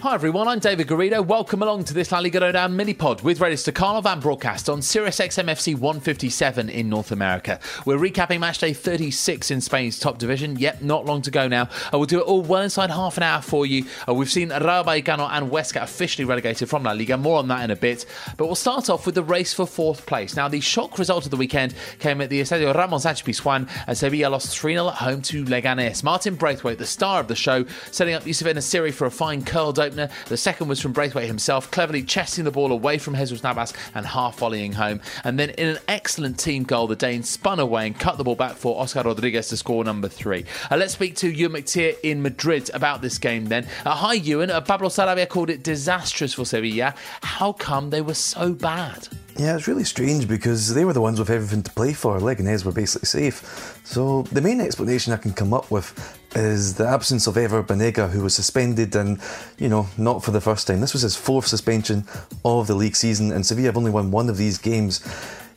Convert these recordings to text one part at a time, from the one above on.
Hi everyone, I'm David Garrido. Welcome along to this La Liga Lowdown mini pod with Radio Stakhanov broadcast on Sirius XMFC 157 in North America. We're recapping match day 36 in Spain's top division. Yep, not long to go now. Uh, we'll do it all well inside half an hour for you. Uh, we've seen Vallecano and Huesca officially relegated from La Liga. More on that in a bit. But we'll start off with the race for fourth place. Now, the shock result of the weekend came at the Estadio Ramon Sánchez Pizjuán as Sevilla lost 3 0 at home to Leganés. Martin Braithwaite, the star of the show, setting up Youssef En-Nesyri for a fine curled opener. The second was from Braithwaite himself, cleverly chesting the ball away from Jesus Navas and half volleying home. And then in an excellent team goal, the Danes spun away and cut the ball back for Oscar Rodriguez to score number three. Uh, let's speak to Euan McTear in Madrid about this game then. Uh, hi, Euan. Uh, Pablo Sarabia called it disastrous for Sevilla. How come they were so bad? Yeah, it's really strange because they were the ones with everything to play for. Leganés were basically safe. So the main explanation I can come up with is the absence of Ever Banega, who was suspended and, you know, not for the first time. This was his fourth suspension of the league season, and Sevilla have only won one of these games.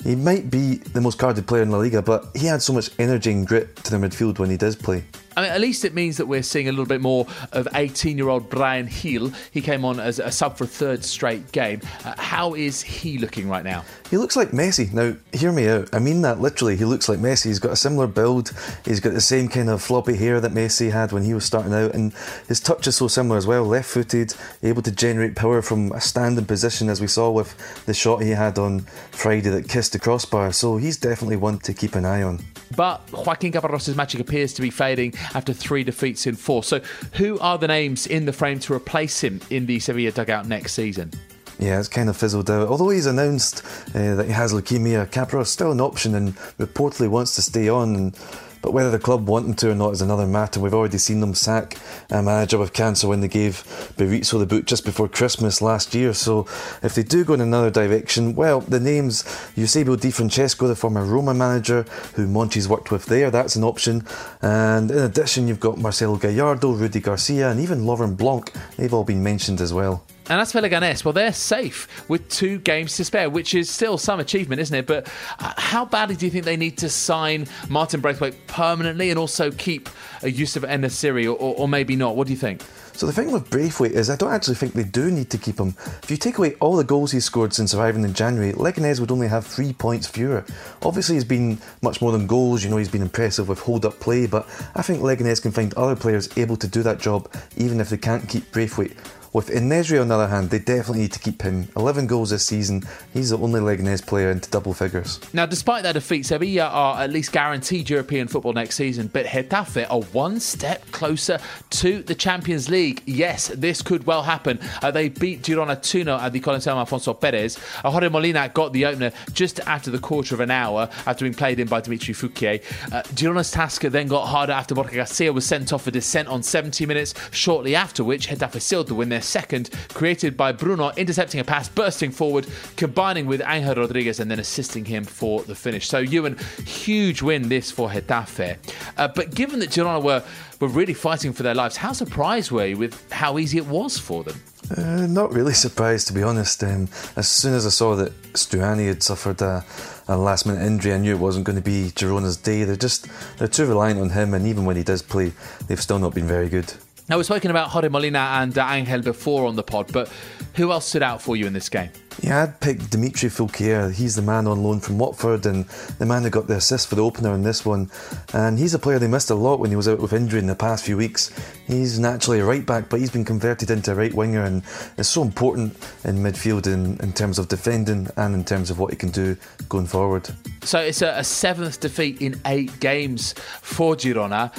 He might be the most carded player in La Liga, but he had so much energy and grit to the midfield when he does play. I mean, at least it means that we're seeing a little bit more of 18 year old Bryan Gil. He came on as a sub for a third straight game. Uh, how is he looking right now? He looks like Messi. Now, hear me out. I mean that literally. He looks like Messi. He's got a similar build. He's got the same kind of floppy hair that Messi had when he was starting out, and his touch is so similar as well. Left footed, able to generate power from a standing position, as we saw with the shot he had on Friday that kissed the crossbar. So he's definitely one to keep an eye on. But Joaquin Caparrós' magic appears to be fading after three defeats in four. So, who are the names in the frame to replace him in the Sevilla dugout next season? Yeah, it's kind of fizzled out. Although he's announced uh, that he has leukemia, Caparrós is still an option and reportedly wants to stay on. And but whether the club want him to or not is another matter. We've already seen them sack a manager with cancer when they gave Berizzo the boot just before Christmas last year. So if they do go in another direction, well, the names Eusebio Di Francesco, the former Roma manager who Monchi's worked with there, that's an option. And in addition, you've got Marcelo Gallardo, Rudi Garcia, and even Laurent Blanc. They've all been mentioned as well. And as for Leganés, well, they're safe with two games to spare, which is still some achievement, isn't it? But uh, how badly do you think they need to sign Martin Braithwaite permanently and also keep uh, Youssef En-Nesyri, or, or, or maybe not? What do you think? So the thing with Braithwaite is I don't actually think they do need to keep him. If you take away all the goals he's scored since arriving in January, Leganés would only have three points fewer. Obviously he's been much more than goals, you know, he's been impressive with hold-up play, but I think Leganés can find other players able to do that job even if they can't keep Braithwaite. With En-Nesyri, on the other hand, they definitely need to keep him. 11 goals this season. He's the only Leganés player into double figures. Now, despite that defeat, Sevilla are at least guaranteed European football next season, but Getafe are one step closer to the Champions League. Yes, this could well happen. Uh, they beat Girona 2 0 at the Coliseum Alfonso Perez. Uh, Jorge Molina got the opener just after the quarter of an hour after being played in by Dimitri Foulquier. Uh, Girona's task then got harder after Borja Garcia was sent off for dissent on 70 minutes, shortly after which Getafe sealed the win second, created by Bruno, intercepting a pass, bursting forward, combining with Angel Rodriguez, and then assisting him for the finish. So, Euan, huge win this for Getafe. Uh, but given that Girona were, were really fighting for their lives, how surprised were you with how easy it was for them? Uh, not really surprised, to be honest. Um, as soon as I saw that Stuani had suffered a, a last minute injury, I knew it wasn't going to be Girona's day. They're just they're too reliant on him, and even when he does play, they've still not been very good. Now, we've spoken about Jorge Molina and uh, Angel before on the pod, but who else stood out for you in this game? Yeah, I'd pick Dimitri Foulquier. He's the man on loan from Watford and the man who got the assist for the opener in this one. And he's a player they missed a lot when he was out with injury in the past few weeks. He's naturally a right back, but he's been converted into a right winger and it's so important in midfield in, in terms of defending and in terms of what he can do going forward. So it's a, a seventh defeat in eight games for Girona.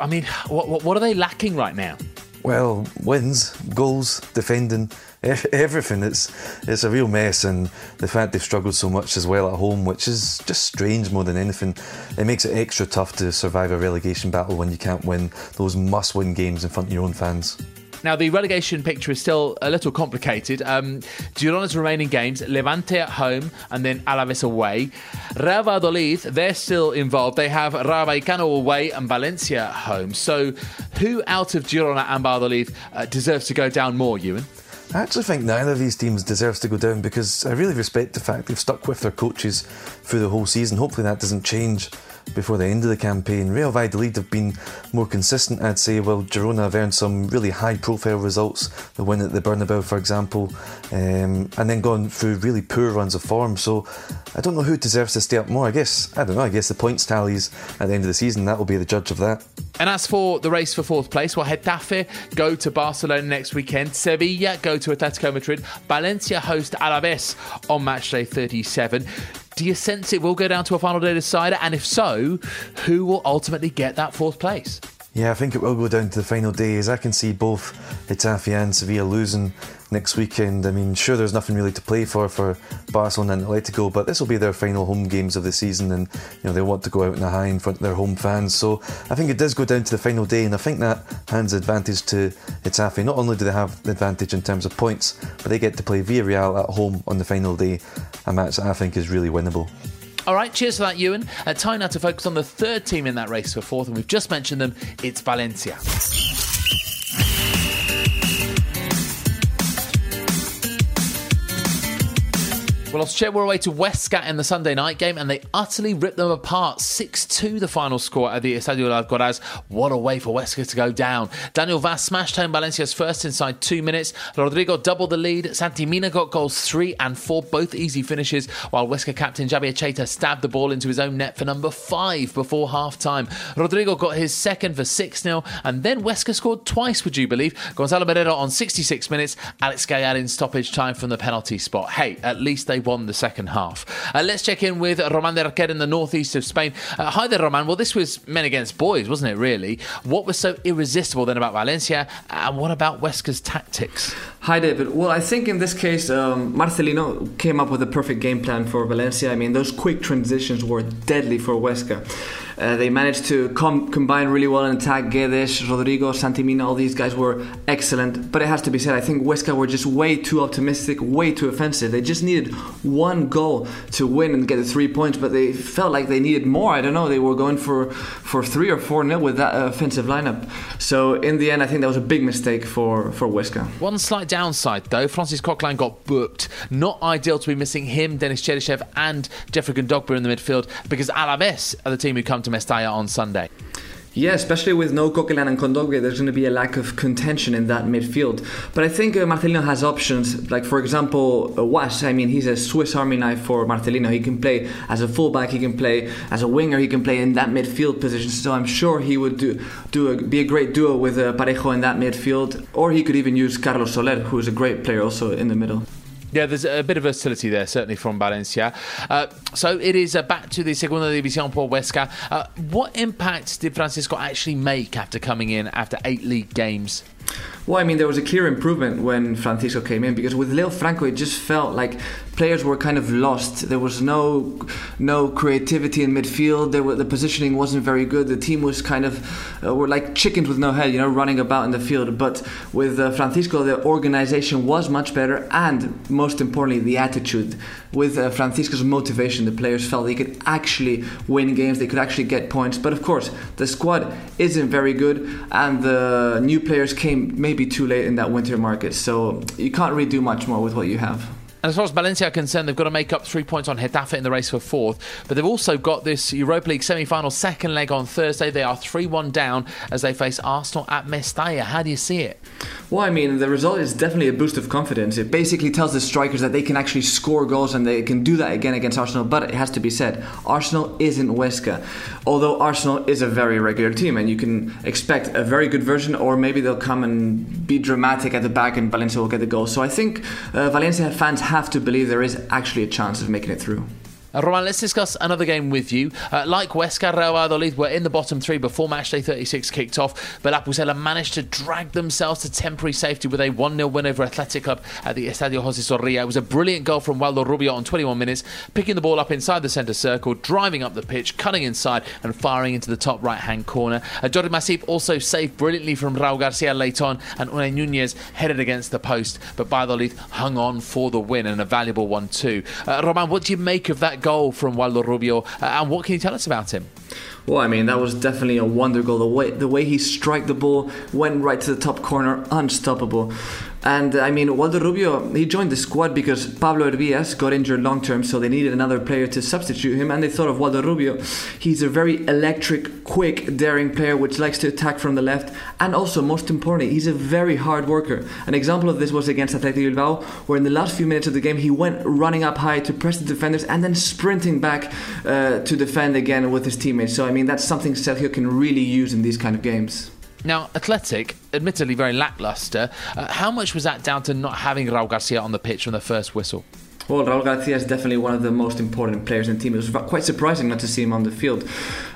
I mean, what, what are they lacking right now? Well, wins, goals, defending, everything. It's it's a real mess, and the fact they've struggled so much as well at home, which is just strange more than anything. It makes it extra tough to survive a relegation battle when you can't win those must-win games in front of your own fans. Now, the relegation picture is still a little complicated. Um, Girona's remaining games Levante at home and then Alaves away. Real Valladolid, they're still involved. They have Rayo Vallecano away and Valencia at home. So, who out of Girona and Valladolid uh, deserves to go down more, Euan? I actually think neither of these teams deserves to go down because I really respect the fact they've stuck with their coaches through the whole season. Hopefully, that doesn't change before the end of the campaign. Real Valladolid have been more consistent, I'd say, while Girona have earned some really high profile results. The win at the Bernabeu, for example, um, and then gone through really poor runs of form. So I don't know who deserves to stay up more. I guess, I don't know, I guess the points tallies at the end of the season, that will be the judge of that. And as for the race for fourth place, well, Getafe go to Barcelona next weekend. Sevilla go to Atletico Madrid. Valencia host Alaves on match day 37. Do you sense it will go down to a final day decider? And if so, who will ultimately get that fourth place? Yeah, I think it will go down to the final day as I can see both Getafe and Sevilla losing next weekend. I mean, sure, there's nothing really to play for for Barcelona and Atletico, but this will be their final home games of the season, and you know they want to go out in a high in front of their home fans. So I think it does go down to the final day, and I think that hands advantage to Getafe. Not only do they have the advantage in terms of points, but they get to play Villarreal at home on the final day, a match that I think is really winnable. All right, cheers for that, Euan. Uh, time now to focus on the third team in that race for fourth, and we've just mentioned them. It's Valencia. Well, Australia were away to Huesca in the Sunday night game and they utterly ripped them apart. 6 2 the final score at the Estadio Alcoraz. What a way for Huesca to go down. Daniel Wass smashed home Valencia's first inside two minutes. Rodrigo doubled the lead. Santi Mina got goals three and four, both easy finishes, while Huesca captain Xabier Etxeita stabbed the ball into his own net for number five before half time. Rodrigo got his second for 6 0, and then Huesca scored twice, would you believe? Gonzalo Melero on 66 minutes, Alex Gallar in stoppage time from the penalty spot. Hey, at least they won the second half. Uh, let's check in with Roman de Raquer in the northeast of Spain. Uh, hi there, Roman. Well, this was men against boys, wasn't it, really? What was so irresistible then about Valencia, and what about Huesca's tactics? Hi, David. Well, I think in this case, um, Marcelino came up with a perfect game plan for Valencia. I mean, those quick transitions were deadly for Huesca. Uh, they managed to com- combine really well in attack. Guedes, Rodrigo, Santi Mina, all these guys were excellent. But it has to be said, I think Huesca were just way too optimistic, way too offensive. They just needed one goal to win and get the three points, but they felt like they needed more. I don't know. They were going for, for three or four nil with that offensive lineup. So in the end, I think that was a big mistake for, for Huesca. One slight downside, though, Francis Coquelin got booked. Not ideal to be missing him, Denis Cheryshev, and Geoffrey Kondogbia in the midfield because Alaves are the team who come to Mestalla on Sunday. Yeah, especially with no Coquelin and Kondogbia, there's going to be a lack of contention in that midfield. But I think uh, Marcelino has options. Like, for example, uh, I mean, he's a Swiss Army knife for Marcelino. He can play as a fullback, he can play as a winger, he can play in that midfield position. So I'm sure he would do, do a, be a great duo with uh, Parejo in that midfield. Or he could even use Carlos Soler, who is a great player also in the middle. Yeah, there's a bit of versatility there, certainly from Valencia. Uh, so it is uh, back to the Segunda División por Huesca. Uh, what impact did Francisco actually make after coming in after eight league games? Well, I mean, there was a clear improvement when Francisco came in because with Leo Franco, it just felt like players were kind of lost. There was no no creativity in midfield. There were, the positioning wasn't very good. The team was kind of uh, were like chickens with no head, you know, running about in the field. But with uh, Francisco, the organization was much better, and most importantly, the attitude. With uh, Francisco's motivation, the players felt they could actually win games. They could actually get points. But of course, the squad isn't very good, and the new players came maybe too late in that winter market. So you can't really do much more with what you have. And as far as Valencia are concerned, they've got to make up three points on Getafe in the race for fourth. But they've also got this Europa League semi final second leg on Thursday. They are 3 1 down as they face Arsenal at Mestalla. How do you see it? Well, I mean, the result is definitely a boost of confidence. It basically tells the strikers that they can actually score goals and they can do that again against Arsenal. But it has to be said, Arsenal isn't Huesca. Although Arsenal is a very regular team, and you can expect a very good version, or maybe they'll come and be dramatic at the back and Valencia will get the goal. So I think uh, Valencia fans have to believe there is actually a chance of making it through. Uh, Roman, let's discuss another game with you. Uh, like Huesca, Real Valladolid were in the bottom three before matchday 36 kicked off, but La Pucela managed to drag themselves to temporary safety with a 1 0 win over Athletic Club at the Estadio José Zorrilla. It was a brilliant goal from Waldo Rubio on 21 minutes, picking the ball up inside the centre circle, driving up the pitch, cutting inside, and firing into the top right hand corner. Uh, Jordi Masip also saved brilliantly from Raul Garcia late on, and Unai Nunez headed against the post, but Valladolid hung on for the win and a valuable one too. Uh, Roman, what do you make of that? Goal from Waldo Rubio. Uh, and what can you tell us about him? Well, I mean, that was definitely a wonder goal. The way the way he struck the ball went right to the top corner, unstoppable. And I mean, Waldo Rubio, he joined the squad because Pablo Hervías got injured long term, so they needed another player to substitute him. And they thought of Waldo Rubio. He's a very electric, quick, daring player which likes to attack from the left. And also, most importantly, he's a very hard worker. An example of this was against Athletic Bilbao, where in the last few minutes of the game, he went running up high to press the defenders and then sprinting back uh, to defend again with his teammates. So, I mean, that's something Sergio can really use in these kind of games. Now, Athletic, admittedly very lacklustre. Uh, how much was that down to not having Raul Garcia on the pitch from the first whistle? Well, Raul Garcia is definitely one of the most important players in the team. It was quite surprising not to see him on the field.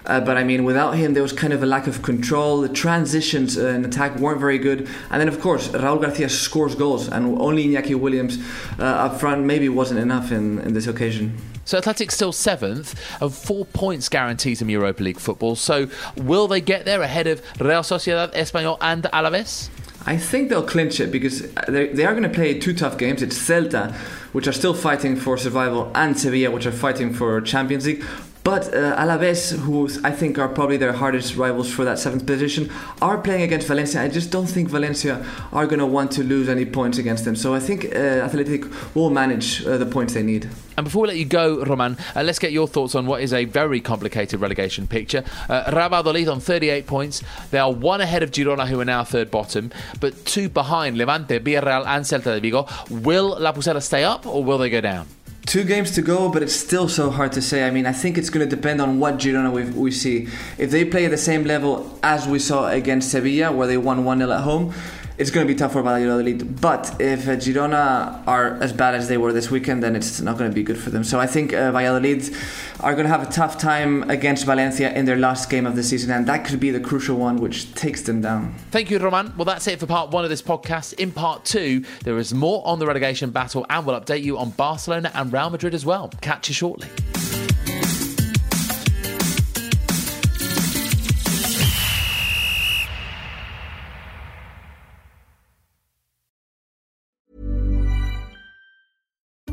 Uh, but I mean, without him, there was kind of a lack of control. The transitions uh, in attack weren't very good. And then, of course, Raul Garcia scores goals, and only Iñaki Williams uh, up front maybe wasn't enough in, in this occasion. So Athletic's still seventh, of four points guarantees in Europa League football. So will they get there ahead of Real Sociedad, Espanyol, and Alaves? I think they'll clinch it because they are going to play two tough games. It's Celta, which are still fighting for survival, and Sevilla, which are fighting for Champions League. But uh, Alaves, who I think are probably their hardest rivals for that seventh position, are playing against Valencia. I just don't think Valencia are going to want to lose any points against them. So I think uh, Athletic will manage uh, the points they need. And before we let you go, Roman, uh, let's get your thoughts on what is a very complicated relegation picture. Uh, Valladolid on 38 points. They are one ahead of Girona, who are now third bottom, but two behind Levante, Villarreal, and Celta de Vigo. Will La Pucela stay up or will they go down? Two games to go, but it's still so hard to say. I mean, I think it's going to depend on what Girona we, we see. If they play at the same level as we saw against Sevilla, where they won 1 0 at home, it's going to be tough for Valladolid. But if uh, Girona are as bad as they were this weekend, then it's not going to be good for them. So I think uh, Valladolid are going to have a tough time against Valencia in their last game of the season, and that could be the crucial one which takes them down. Thank you, Roman. Well, that's it for part one of this podcast. In part two, there is more on the relegation battle, and we'll update you on Barcelona and Real Madrid as well. Catch you shortly.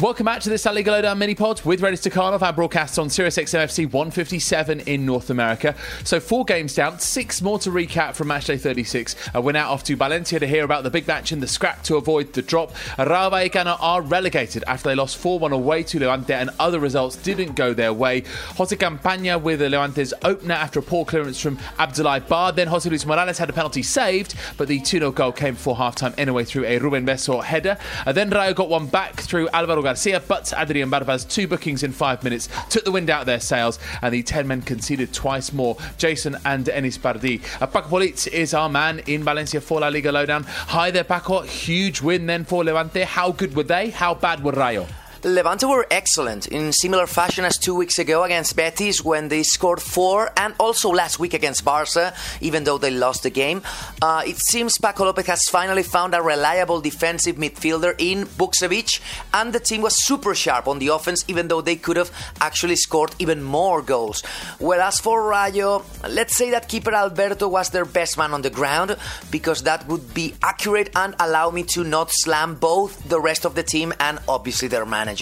Welcome back to this Liga Lowdown mini pod with Radio Stakhanov, our broadcast on Sirius XMFC 157 in North America. So, four games down, six more to recap from matchday 36. Uh, we're now off to Valencia to hear about the big match in the scrap to avoid the drop. Rayo Vallecano are relegated after they lost 4 1 away to Levante and other results didn't go their way. Jose Campaña with the Levante's opener after a poor clearance from Abdoulaye Ba. Then Jose Luis Morales had a penalty saved, but the 2 0 goal came before half time anyway through a Ruben Vezo header. Then Rayo got one back through Alvaro Garcia, but Adrian Embarba's, two bookings in five minutes, took the wind out of their sails, and the 10 men conceded twice more. Jason and Enis Bardhi. Uh, Paco Polit is our man in Valencia for La Liga Lowdown. Hi there, Paco. Huge win then for Levante. How good were they? How bad were Rayo? Levante were excellent in similar fashion as two weeks ago against Betis when they scored four, and also last week against Barca, even though they lost the game. Uh, it seems Paco Lopez has finally found a reliable defensive midfielder in Vukcevic, and the team was super sharp on the offense, even though they could have actually scored even more goals. Whereas for Rayo, let's say that keeper Alberto was their best man on the ground, because that would be accurate and allow me to not slam both the rest of the team and obviously their manager.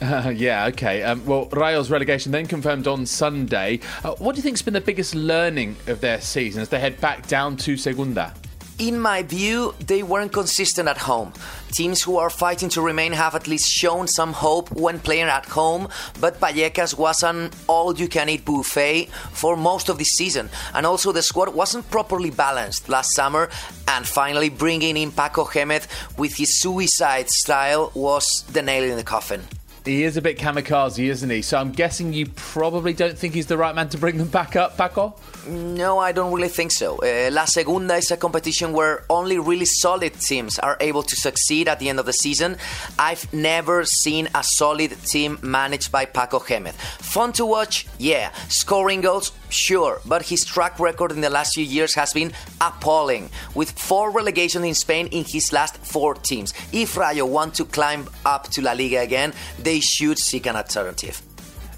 Uh, yeah, okay. Um, well, Rayo's relegation then confirmed on Sunday. Uh, what do you think's been the biggest learning of their season as they head back down to Segunda? In my view, they weren't consistent at home. Teams who are fighting to remain have at least shown some hope when playing at home, but Vallecas was an all you can eat buffet for most of the season. And also, the squad wasn't properly balanced last summer, and finally, bringing in Paco Jémez with his suicide style was the nail in the coffin. He is a bit kamikaze, isn't he? So I'm guessing you probably don't think he's the right man to bring them back up, Paco? No, I don't really think so. Uh, La Segunda is a competition where only really solid teams are able to succeed at the end of the season. I've never seen a solid team managed by Paco Jémez. Fun to watch? Yeah. Scoring goals? Sure. But his track record in the last few years has been appalling, with four relegations in Spain in his last four teams. If Rayo want to climb up to La Liga again, they should seek an alternative.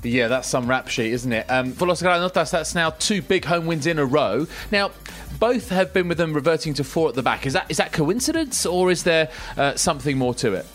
Yeah, that's some rap sheet, isn't it? Um, for Los Granotas, that's now two big home wins in a row. Now, both have been with them reverting to four at the back. Is that is that coincidence, or is there uh, something more to it?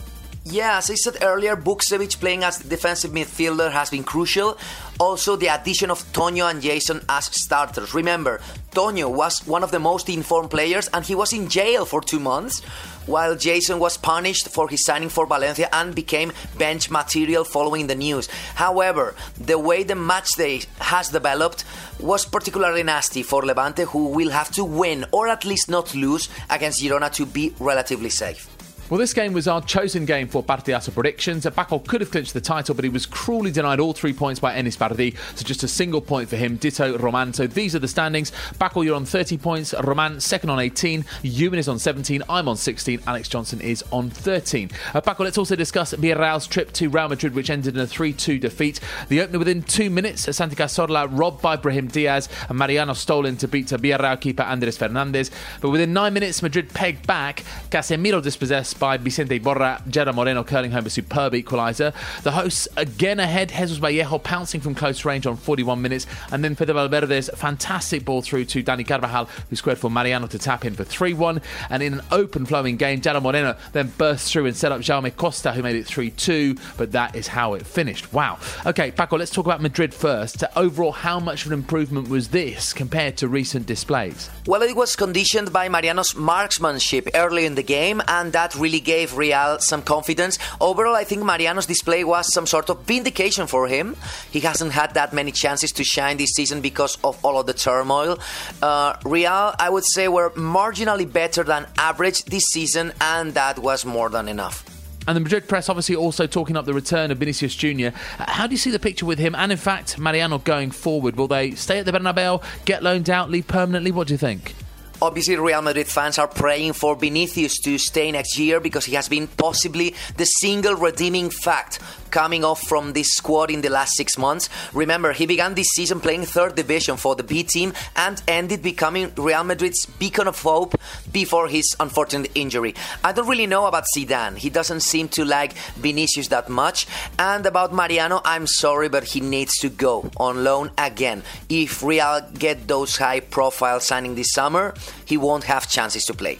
Yeah, as I said earlier, Vukcevic playing as defensive midfielder has been crucial. Also, the addition of Tonio and Jason as starters. Remember, Tonio was one of the most informed players and he was in jail for two months, while Jason was punished for his signing for Valencia and became bench material following the news. However, the way the match day has developed was particularly nasty for Levante, who will have to win or at least not lose against Girona to be relatively safe. Well, this game was our chosen game for Partidazo predictions. Paco could have clinched the title, but he was cruelly denied all three points by Enis Bardhi, so just a single point for him. Ditto Roman. So these are the standings. Paco, you're on 30 points. Roman, second on 18. Euan is on 17. I'm on 16. Alex Johnson is on 13. Uh, Paco, let's also discuss Villarreal's trip to Real Madrid, which ended in a 3 2 defeat. The opener within two minutes, Santi Cazorla robbed by Brahim Diaz, and Mariano stole to beat Villarreal keeper Andres Fernandez. But within nine minutes, Madrid pegged back. Casemiro dispossessed by Vicente Iborra, Gerard Moreno curling home a superb equaliser. The hosts again ahead, Jesus Vallejo pouncing from close range on 41 minutes, and then Fede Valverde's fantastic ball through to Dani Carvajal, who squared for Mariano to tap in for 3 1. And in an open flowing game, Gerard Moreno then burst through and set up Jaume Costa, who made it 3 2, but that is how it finished. Wow. Okay, Paco, let's talk about Madrid first. Overall, how much of an improvement was this compared to recent displays? Well, it was conditioned by Mariano's marksmanship early in the game, and that really gave Real some confidence. Overall, I think Mariano's display was some sort of vindication for him. He hasn't had that many chances to shine this season because of all of the turmoil. Uh, Real, I would say, were marginally better than average this season, and that was more than enough. And the Madrid press obviously also talking up the return of Vinicius Jr. How do you see the picture with him and, in fact, Mariano going forward? Will they stay at the Bernabeu, get loaned out, leave permanently? What do you think? Obviously, Real Madrid fans are praying for Vinicius to stay next year because he has been possibly the single redeeming fact coming off from this squad in the last six months. Remember, he began this season playing third division for the B team and ended becoming Real Madrid's beacon of hope before his unfortunate injury. I don't really know about Zidane. He doesn't seem to like Vinicius that much. And about Mariano, I'm sorry, but he needs to go on loan again. If Real get those high profile signing this summer, he won't have chances to play.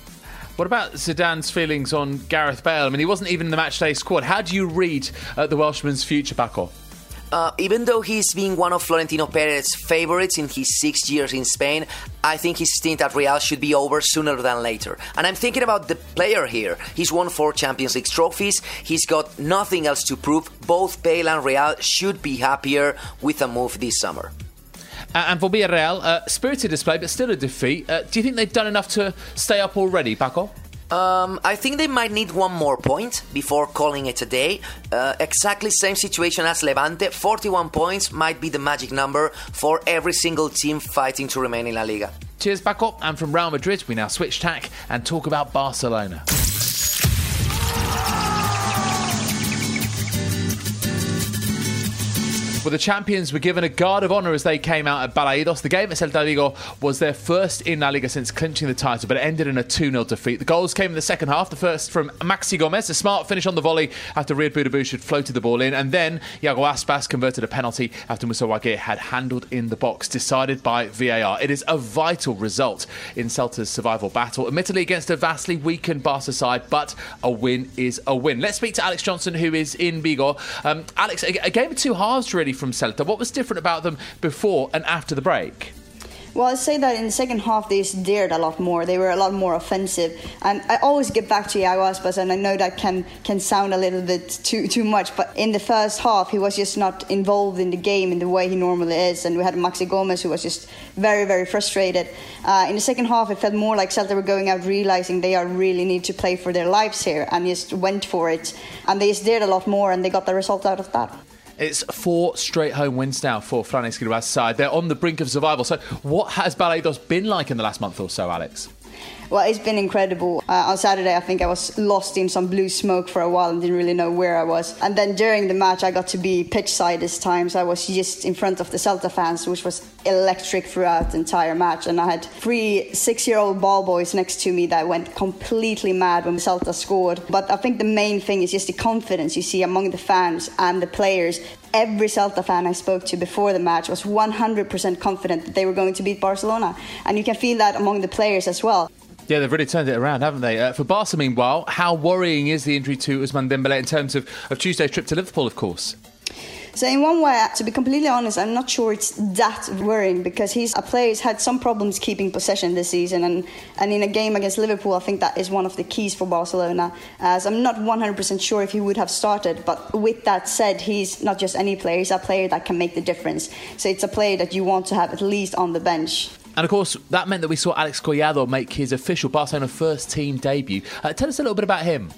What about Zidane's feelings on Gareth Bale? I mean, he wasn't even in the matchday squad. How do you read uh, the Welshman's future, Paco? Uh, even though he's been one of Florentino Perez's favorites in his six years in Spain, I think his stint at Real should be over sooner than later. And I'm thinking about the player here. He's won four Champions League trophies, he's got nothing else to prove. Both Bale and Real should be happier with a move this summer. Uh, and for Villarreal, uh, spirited display, but still a defeat. Uh, do you think they've done enough to stay up already, Paco? Um, I think they might need one more point before calling it a day. Uh, exactly same situation as Levante. 41 points might be the magic number for every single team fighting to remain in La Liga. Cheers, Paco. And from Real Madrid, we now switch tack and talk about Barcelona. Well, the champions were given a guard of honour as they came out at Balaidos. The game at Celta Vigo was their first in La Liga since clinching the title, but it ended in a 2 0 defeat. The goals came in the second half. The first from Maxi Gomez, a smart finish on the volley after Ryad Boudebouz had floated the ball in, and then Iago Aspas converted a penalty after Moussa Wagué had handled in the box, decided by VAR. It is a vital result in Celta's survival battle, admittedly against a vastly weakened Barca side, but a win is a win. Let's speak to Alex Johnson, who is in Vigo. Um, Alex, a, a game of two halves, really from Celta. What was different about them before and after the break? Well, I'd say that in the second half they dared a lot more. They were a lot more offensive, and I always get back to Iago Aspas, and I know that can can sound a little bit too too much, but in the first half he was just not involved in the game in the way he normally is, and we had Maxi Gomez who was just very very frustrated. Uh, in the second half, it felt more like Celta were going out realizing they are really need to play for their lives here, and just went for it, and they just dared a lot more, and they got the result out of that. It's four straight home wins now for Fran Escriba's side. They're on the brink of survival. So, what has Balaidos been like in the last month or so, Alex? Well, it's been incredible. Uh, on Saturday, I think I was lost in some blue smoke for a while and didn't really know where I was. And then during the match, I got to be pitch side this time, so I was just in front of the Celta fans, which was electric throughout the entire match. And I had three six-year-old ball boys next to me that went completely mad when Celta scored. But I think the main thing is just the confidence you see among the fans and the players every Celta fan I spoke to before the match was 100% confident that they were going to beat Barcelona. And you can feel that among the players as well. Yeah, they've really turned it around, haven't they? Uh, for Barca, meanwhile, how worrying is the injury to Ousmane Dembélé in terms of, of Tuesday's trip to Liverpool, of course? So in one way, to be completely honest, I'm not sure it's that worrying because he's a player who's had some problems keeping possession this season, and, and in a game against Liverpool, I think that is one of the keys for Barcelona. As I'm not 100% sure if he would have started, but with that said, he's not just any player; he's a player that can make the difference. So it's a player that you want to have at least on the bench. And of course, that meant that we saw Alex Collado make his official Barcelona first team debut. Uh, tell us a little bit about him.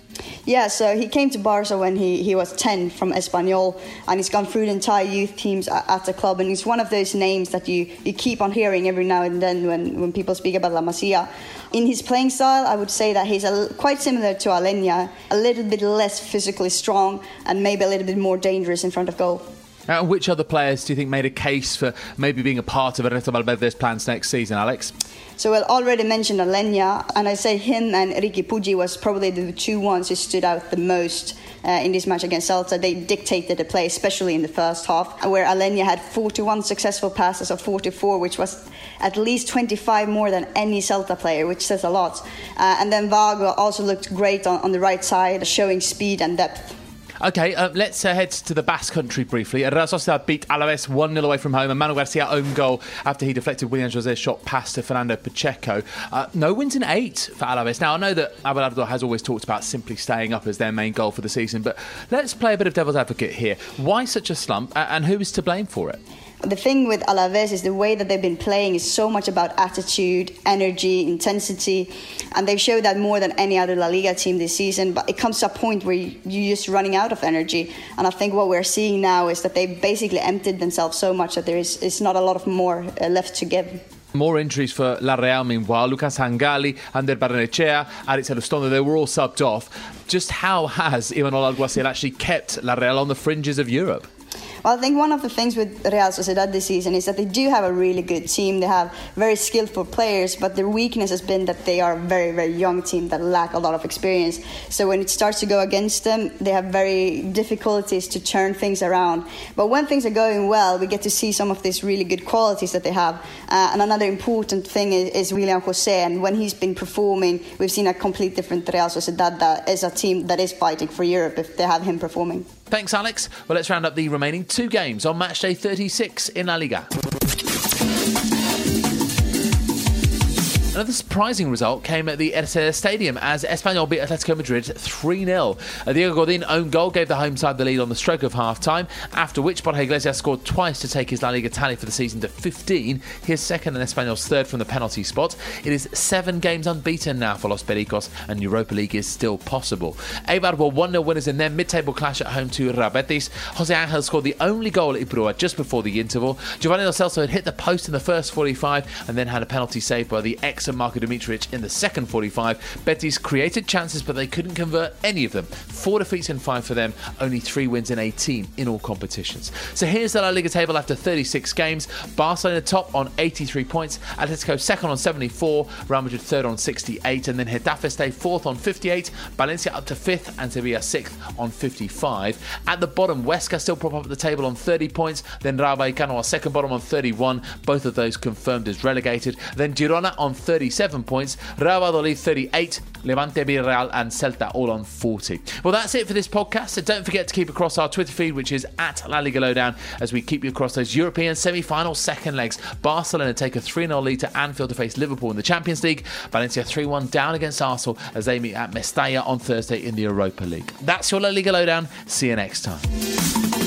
Yeah, so he came to Barca when he, he was 10 from Espanyol, and he's gone through the entire youth teams at, at, the club. And he's one of those names that you, you keep on hearing every now and then when, when people speak about La Masia. In his playing style, I would say that he's a, quite similar to Aleñá, a little bit less physically strong and maybe a little bit more dangerous in front of goal. Uh, which other players do you think made a case for maybe being a part of Ernesto Valverde's plans next season, Alex? So I already mentioned Aleñá, and I say him and Riqui Puig was probably the two ones who stood out the most uh, in this match against Celta. They dictated the play, especially in the first half, where Aleñá had 41 successful passes of 44, which was at least 25 more than any Celta player, which says a lot. Uh, and then Wagué also looked great on, on the right side, showing speed and depth. Okay, uh, let's uh, head to the Basque Country briefly. Real Sociedad beat Alaves 1 0 away from home, and Manuel Garcia own goal after he deflected William José's shot past to Fernando Pacheco. Uh, no wins in eight for Alaves. Now, I know that Abelardo has always talked about simply staying up as their main goal for the season, but let's play a bit of devil's advocate here. Why such a slump, and who is to blame for it? The thing with Alaves is the way that they've been playing is so much about attitude, energy, intensity, and they've showed that more than any other La Liga team this season. But it comes to a point where you're just running out of energy, and I think what we're seeing now is that they've basically emptied themselves so much that there is, is not a lot of more uh, left to give. More injuries for La Real, meanwhile. Luca Sangalli, Ander Barrenetxea, Aritz Elustondo, they were all subbed off. Just how has Imanol Alguacil actually kept La Real on the fringes of Europe? Well, I think one of the things with Real Sociedad this season is that they do have a really good team. They have very skillful players, but their weakness has been that they are a very, very young team that lack a lot of experience. So when it starts to go against them, they have very difficulties to turn things around. But when things are going well, we get to see some of these really good qualities that they have. Uh, and another important thing is, is William Jose, and when he's been performing, we've seen a complete different Real Sociedad that is a team that is fighting for Europe if they have him performing. Thanks, Alex. Well, let's round up the remaining two games on match day 36 in La Liga. Another surprising result came at the Etihad uh, Stadium as Espanyol beat Atletico Madrid 3 0. Uh, Diego Godin own goal gave the home side the lead on the stroke of half time, after which Borja Iglesias scored twice to take his La Liga tally for the season to 15, his second and Espanyol's third from the penalty spot. It is seven games unbeaten now for Los Pericos, and Europa League is still possible. Eibar were 1 0 winners in their mid table clash at home to Real Betis. Jose Angel scored the only goal at Ipurua just before the interval. Giovanni Lo Celso had hit the post in the first 45 and then had a penalty saved by the ex and Marko Dmitrović in the second 45. Betis created chances, but they couldn't convert any of them. Four defeats in five for them, only three wins in 18 in all competitions. So here's the La Liga table after 36 games. Barcelona top on 83 points, Atletico second on 74, Real Madrid third on 68, and then Getafe stay fourth on 58, Valencia up to fifth, and Sevilla sixth on 55. At the bottom, Huesca still prop up at the table on 30 points, then Rayo Vallecano are second bottom on 31, both of those confirmed as relegated. Then Girona on 37 points, Real Valladolid 38, Levante, Villarreal, and Celta all on 40. Well, that's it for this podcast. So don't forget to keep across our Twitter feed, which is at La Liga Lowdown, as we keep you across those European semi final second legs. Barcelona take a 3 0 lead to Anfield to face Liverpool in the Champions League. Valencia 3 1 down against Arsenal as they meet at Mestalla on Thursday in the Europa League. That's your La Liga Lowdown. See you next time.